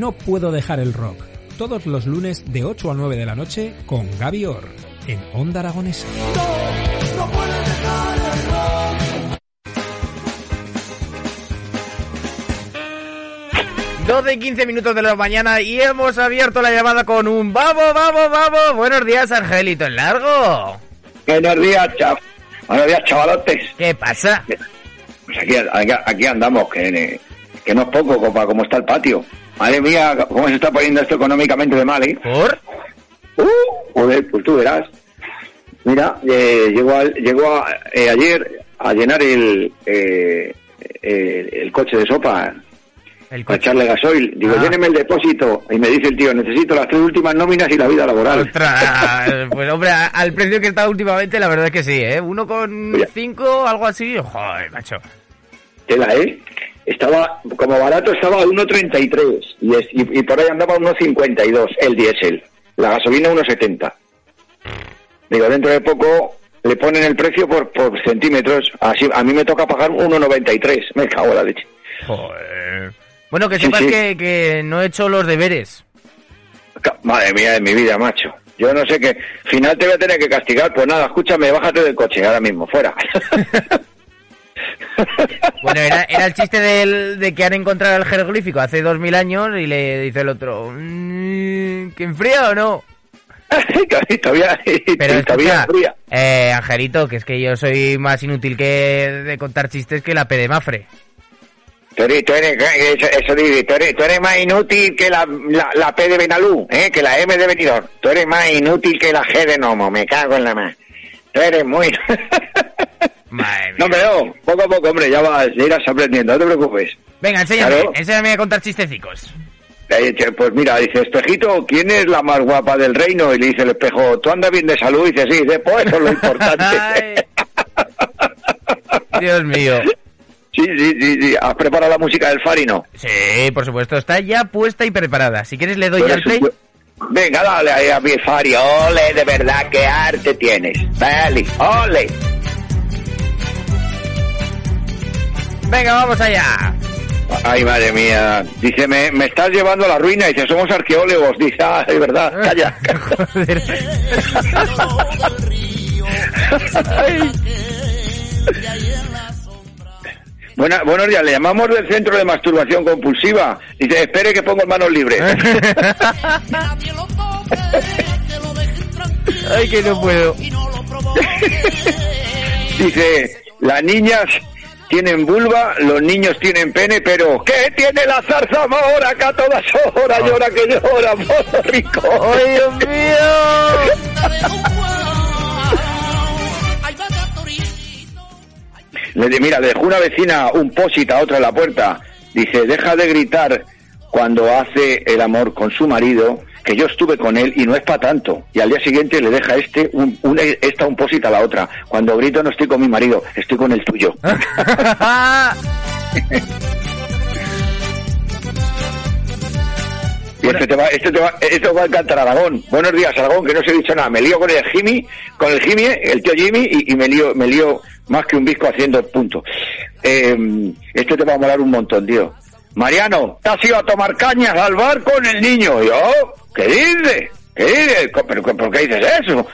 No puedo dejar el rock. Todos los lunes de 8 a 9 de la noche con Gaby Orr en Onda Aragonesa. 12 y 15 minutos de la mañana y hemos abierto la llamada con un vamos, vamos, vamos. Buenos días, Angelito, en largo. Buenos días, chav. Buenos días, chavalotes. ¿Qué pasa? Pues aquí, aquí, aquí andamos, que, que no es poco compa, como está el patio. Madre mía, cómo se está poniendo esto económicamente de mal, ¿eh? ¿Por? Uh, joder, pues tú verás. Mira, eh, llegó, al- llegó a- eh, ayer a llenar el, eh, el, el coche de sopa El para coche. echarle gasoil. Digo, Ah. lléneme el depósito. Y me dice el tío, necesito las tres últimas nóminas y la vida laboral. Ostras, pues hombre, a- al precio que está últimamente, la verdad es que sí, ¿eh? Uno con cinco, algo así, joder, macho. Tela, ¿eh? Estaba, como barato estaba a 1,33 y, es- y, y por ahí andaba a 1,52 el diésel. La gasolina 1,70. Digo, dentro de poco le ponen el precio por, por centímetros. Así, a mí me toca pagar 1,93. Me cago en la leche. Joder. Bueno, que sepas sí. Que, que no he hecho los deberes. Madre mía de mi vida, macho. Yo no sé qué. Final te voy a tener que castigar. Pues nada, escúchame, bájate del coche ahora mismo, fuera. Bueno, era, era el chiste del, de que han encontrado el jeroglífico hace dos mil años y le dice el otro, "Mm, ¿que enfría o no? todavía, Pero todavía escucha, fría. eh, Angelito, que es que yo soy más inútil que de contar chistes que la P de Mafre. Tú eres, tú eres- eso, eso dice, tú eres, tú eres más inútil que la, la, la P de Benalú, ¿eh? que la M de Benidorm. Tú eres más inútil que la G de Nomo, me cago en la más. Tú eres muy... Madre mía. no, pero poco a poco, hombre, ya vas, ya irás aprendiendo, no te preocupes. Venga, enséñame, Claro. enséñame a contar chistecicos. Pues mira, dice, espejito, ¿quién es la más guapa del reino? Y le dice el espejo, ¿tú andas bien de salud? Y dice, sí, dice, pues eso es lo importante. Dios mío. sí, sí, sí, sí, ¿has preparado la música del Farino? Sí, por supuesto, está ya puesta y preparada. Si quieres le doy al un play. Venga, dale ahí a mi Fari, ole, de verdad, qué arte tienes. Dale, ole. Venga, vamos allá. Ay, madre mía. Dice, me, me estás llevando a la ruina. Dice, somos arqueólogos. Dice, ah, es verdad, calla. Joder. Ay. Buena- buenos días, le llamamos del centro de masturbación compulsiva. Dice, espere que pongo manos libres. Ay, que no puedo. Dice, las niñas tienen vulva, los niños tienen pene, pero ¿qué tiene la zarza ahora que a todas horas llora que llora, mozo rico? ¡Ay, Dios mío! Le mira, le dejó una vecina un pósit a otra en la puerta. Dice, deja de gritar cuando hace el amor con su marido, que yo estuve con él y no es para tanto. Y al día siguiente le deja este un, un- esta un pósit a la otra. Cuando grito no estoy con mi marido, estoy con el tuyo. Y este te va, este te va, esto va a encantar Aragón. Buenos días, Aragón, que no os he dicho nada. Me lío con el Jimmy, con el Jimmy, el tío Jimmy, y, me lío, me lío más que un disco haciendo punto. Eh, este te va a molar un montón, tío. Mariano, te has ido a tomar cañas al bar con el niño. Yo, ¿qué dices? ¿Qué dices? ¿Pero por qué dices eso?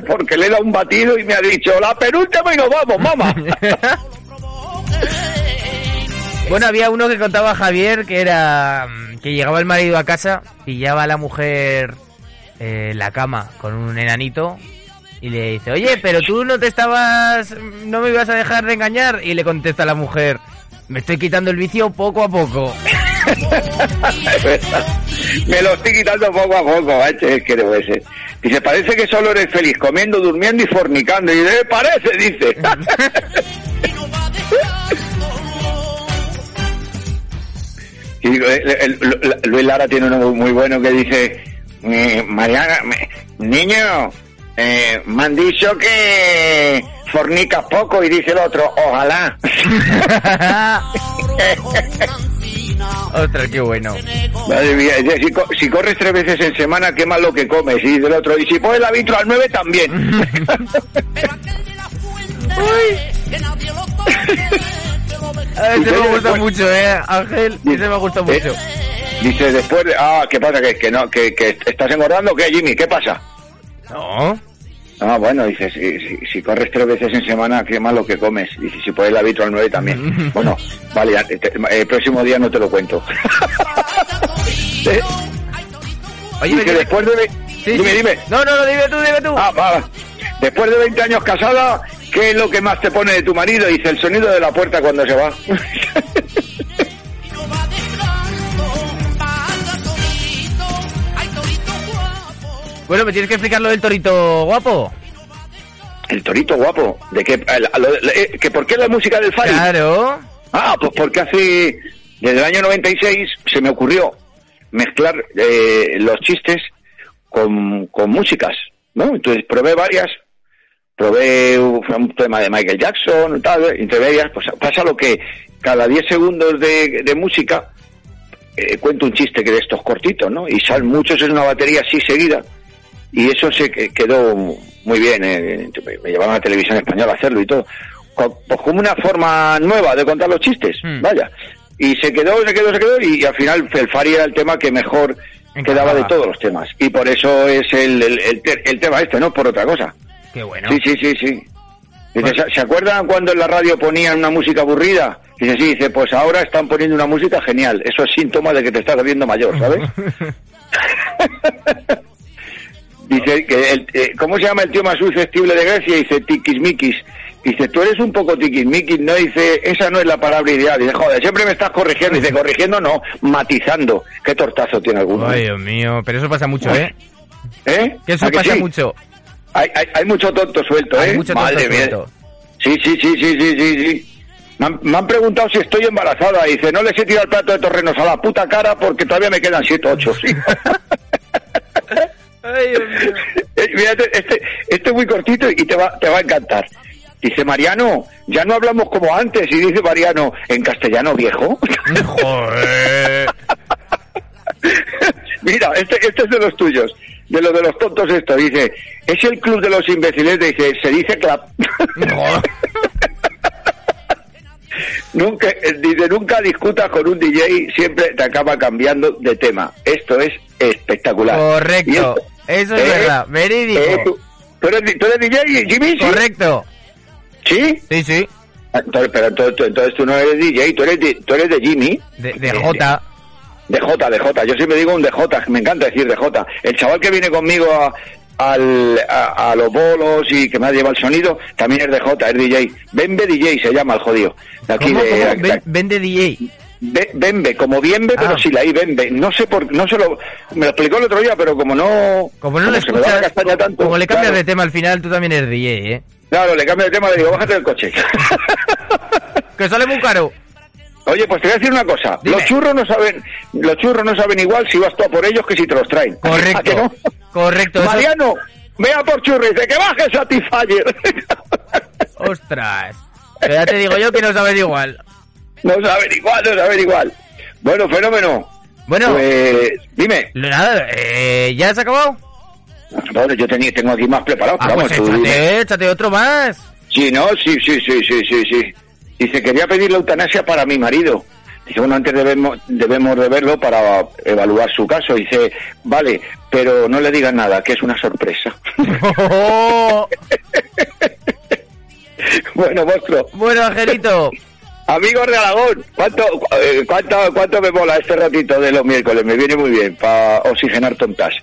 Porque le he dado un batido y me ha dicho, la penúltima y nos vamos, mamá. Bueno, había uno que contaba a Javier que era mm, que llegaba el marido a casa, pillaba a la mujer eh, en la cama con un enanito y le dice, oye, pero tú no te estabas, no me ibas a dejar de engañar y le contesta la mujer, me estoy quitando el vicio poco a poco. Me lo estoy quitando poco a poco, macho, es que ser. Dice, parece que solo eres feliz comiendo, durmiendo y fornicando. Y dice, "Eh, parece, dice. Y el- el- Luis Lara tiene uno muy bueno que dice, eh, Mariana, me- niño, eh, me han dicho que fornicas poco y dice el otro, ojalá. Ostras, qué bueno. Madre mía, si, co- si corres tres veces en semana, qué mal lo que comes. Y dice el otro, y si pones la vitro al 9 también. A Y me gusta después- mucho, eh, Ángel. Ese me gusta mucho. Eh, Dice después, de, ah, ¿qué pasa? ¿Que, que no, que, que estás engordando? ¿Qué, Jimmy? ¿Qué pasa? No. Ah, bueno, dice, si, si, si corres tres veces en semana, qué mal lo que comes. Dice, si pones la vitro al 9 también. bueno, vale, te- el próximo día no te lo cuento. Eh, Oye, después de... Sí, dime, sí. dime. No, no, no, dime tú, dime tú. Ah, va. Después de 20 años casada, ¿qué es lo que más te pone de tu marido? Dice, el sonido de la puerta cuando se va. Bueno, me tienes que explicar lo del torito guapo. el torito guapo. ¿De qué? el- lo- eh, ¿Que ¿Por qué la música del Fari? Claro. Ah, pues porque hace, desde el año 96 se me ocurrió mezclar eh, los chistes con, con músicas, ¿no? Entonces probé varias, probé un, un tema de Michael Jackson, tal, entre medias, pues pasa lo que cada 10 segundos de, de música eh, cuento un chiste que de estos cortitos, ¿no? Y salen muchos en una batería así seguida, y eso se que- quedó muy bien, eh, me llevaron a la televisión española a hacerlo y todo, pues como una forma nueva de contar los chistes, Hmm. vaya. Y se quedó, se quedó, se quedó, y, al final el Fari era el tema que mejor quedaba de todos los temas. Y por eso es el, el, el te- el tema este, no por otra cosa. Qué bueno. Sí, sí, sí, sí. Dice, Bueno. ¿se, acuerdan cuando en la radio ponían una música aburrida? Dice, sí, dice, pues ahora están poniendo una música genial. Eso es síntoma de que te estás haciendo mayor, ¿sabes? Dice que el, eh, ¿cómo se llama el tío más susceptible de Grecia? Dice tiquismiquis. Dice, tú eres un poco tiquismiquis, ¿no? Dice, esa no es la palabra ideal. Dice, joder, siempre me estás corrigiendo. Dice, corrigiendo no, matizando. ¿Qué tortazo tiene alguno? Ay, Dios mío, pero eso pasa mucho, ¿eh? ¿Eh? Que eso ¿A que pasa sí? mucho. Hay, hay, hay mucho tonto suelto, ¿eh? Hay mucho Madre tonto mía. suelto. Sí, sí, sí, sí, sí, sí, sí. Me han, me han preguntado si estoy embarazada. Dice, no les he tirado el plato de torrenos a la puta cara porque todavía me quedan siete, ocho. Sí. Ay, Dios mío. Eh, Mírate, este, este es muy cortito y te va, te va a encantar. Dice Mariano, ya no hablamos como antes. Y dice Mariano, en castellano viejo. Joder. Mira, este, este es de los tuyos, de los de los tontos esto. Dice, es el club de los imbéciles. Dice, se dice clap. Nunca, eh, dice, nunca discutas con un DJ, siempre te acaba cambiando de tema. Esto es espectacular. Correcto. esto- Eso es eh, verdad. eh, Verídico. tú, ¿tú eres, tú eres DJ, Jimmy? ¿Sí? Correcto. ¿Sí? Sí, sí. Ah, Entonces, pero entonces, tú- entonces tú no eres DJ, tú eres de, tú eres de Jimmy. De, de J. De J, de J. Yo siempre digo un de J, me encanta decir de J. El chaval que viene conmigo a, al- a, a los bolos y que me ha llevado el sonido, también es de J, es DJ. Bembe DJ se llama el jodido. De aquí ¿Cómo, de, DJ. Be- Bembe, como Bienbe, Ah. pero si la I Bembe. No sé por no se lo. Me lo explicó el otro día, pero como no. Como no le da la escuchas, tanto. como le cambias claro, de tema al final, tú también eres DJ, ¿eh? Claro, le cambio de tema, le digo, bájate del coche. Que sale muy caro. Oye, pues te voy a decir una cosa. Dime. Los churros no saben, los churros no saben igual si vas tú a por ellos que si te los traen. ¿A que Correcto. no? Correcto. Mariano, vea por churros, dice que baje Satisfyer. Ostras. Pero ya te digo yo que no sabes igual. no saben igual, no saben igual. Bueno, fenómeno. Bueno, Pues, dime. nada, eh, ¿ya has acabado? Bueno, yo tenía, tengo aquí más preparado. Ah, pero pues vamos, tú échate, échate otro más. Sí, no, sí, sí, sí, sí, sí, sí. Dice, quería pedir la eutanasia para mi marido. Dice, bueno, antes debemos, debemos de verlo para evaluar su caso. Dice, vale, pero no le digan nada, que es una sorpresa. Oh, bueno, monstruo. bueno, Angelito. Amigos de Aragón, ¿cuánto, eh, cuánto, ¿cuánto me mola este ratito de los miércoles? Me viene muy bien para oxigenar tontas.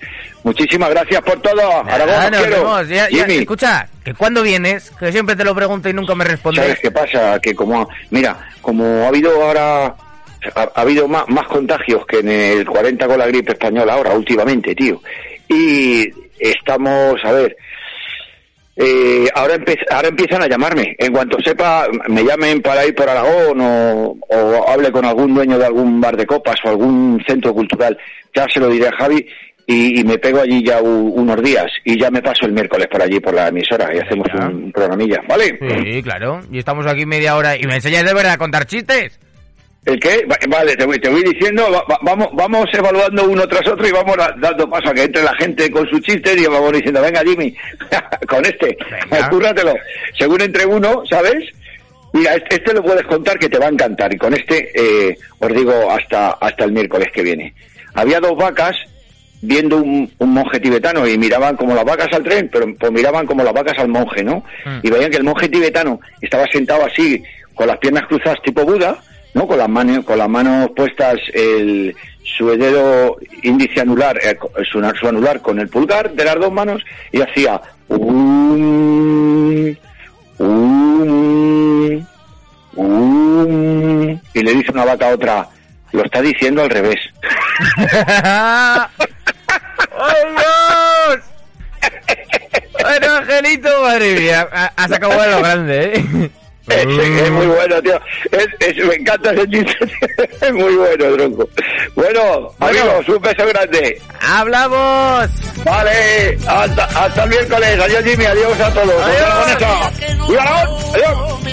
Muchísimas gracias por todo. Aragón, Ah, nos vemos. Ya- ya, escucha, que cuando vienes, que siempre te lo pregunto y nunca me respondes. ¿sabes qué pasa? Que como, mira, como ha habido ahora, ha, ha habido más, más contagios que en el 40 con la gripe española ahora, últimamente, tío. Y estamos, a ver, eh, ahora, ahora empiezan a llamarme. En cuanto sepa, me llamen para ir por Aragón o, o hable con algún dueño de algún bar de copas o algún centro cultural, ya se lo diré a Javi y, y me pego allí ya u- unos días y ya me paso el miércoles por allí por la emisora y hacemos Venga. un, programilla, ¿vale? Sí, claro. Y estamos aquí media hora y me enseñas de verdad a contar chistes. ¿El qué? Va- Vale, te voy, te voy diciendo, va- va- vamos, vamos evaluando uno tras otro y vamos da- dando paso a que entre la gente con sus chistes y vamos diciendo, venga Jimmy, con este, cúrratelo. Según entre uno, ¿sabes? Mira, este, este lo puedes contar que te va a encantar y con este eh, os digo hasta, hasta el miércoles que viene. Había dos vacas viendo un, un monje tibetano y miraban como las vacas al tren, pero pues miraban como las vacas al monje, ¿no? Mm. Y veían que el monje tibetano estaba sentado así, con las piernas cruzadas tipo Buda, ¿no? Con las manos, con las manos puestas el, su dedo índice anular, eh, su anular con el pulgar de las dos manos y hacía um, um, um, y le dice una vaca a otra, lo está diciendo al revés. ¡Ay, Dios! Bueno, Angelito, madre mía. ha- Has acabado a lo grande, ¿eh? Es, es muy bueno, tío. Es, es- me encanta ese chiste. es muy bueno, tronco. Bueno, amigos, un beso grande. ¡Hablamos! Vale, hasta, hasta el miércoles. Adiós, Jimmy. Adiós a todos. Adiós. ¡Viva Aragón! Adiós.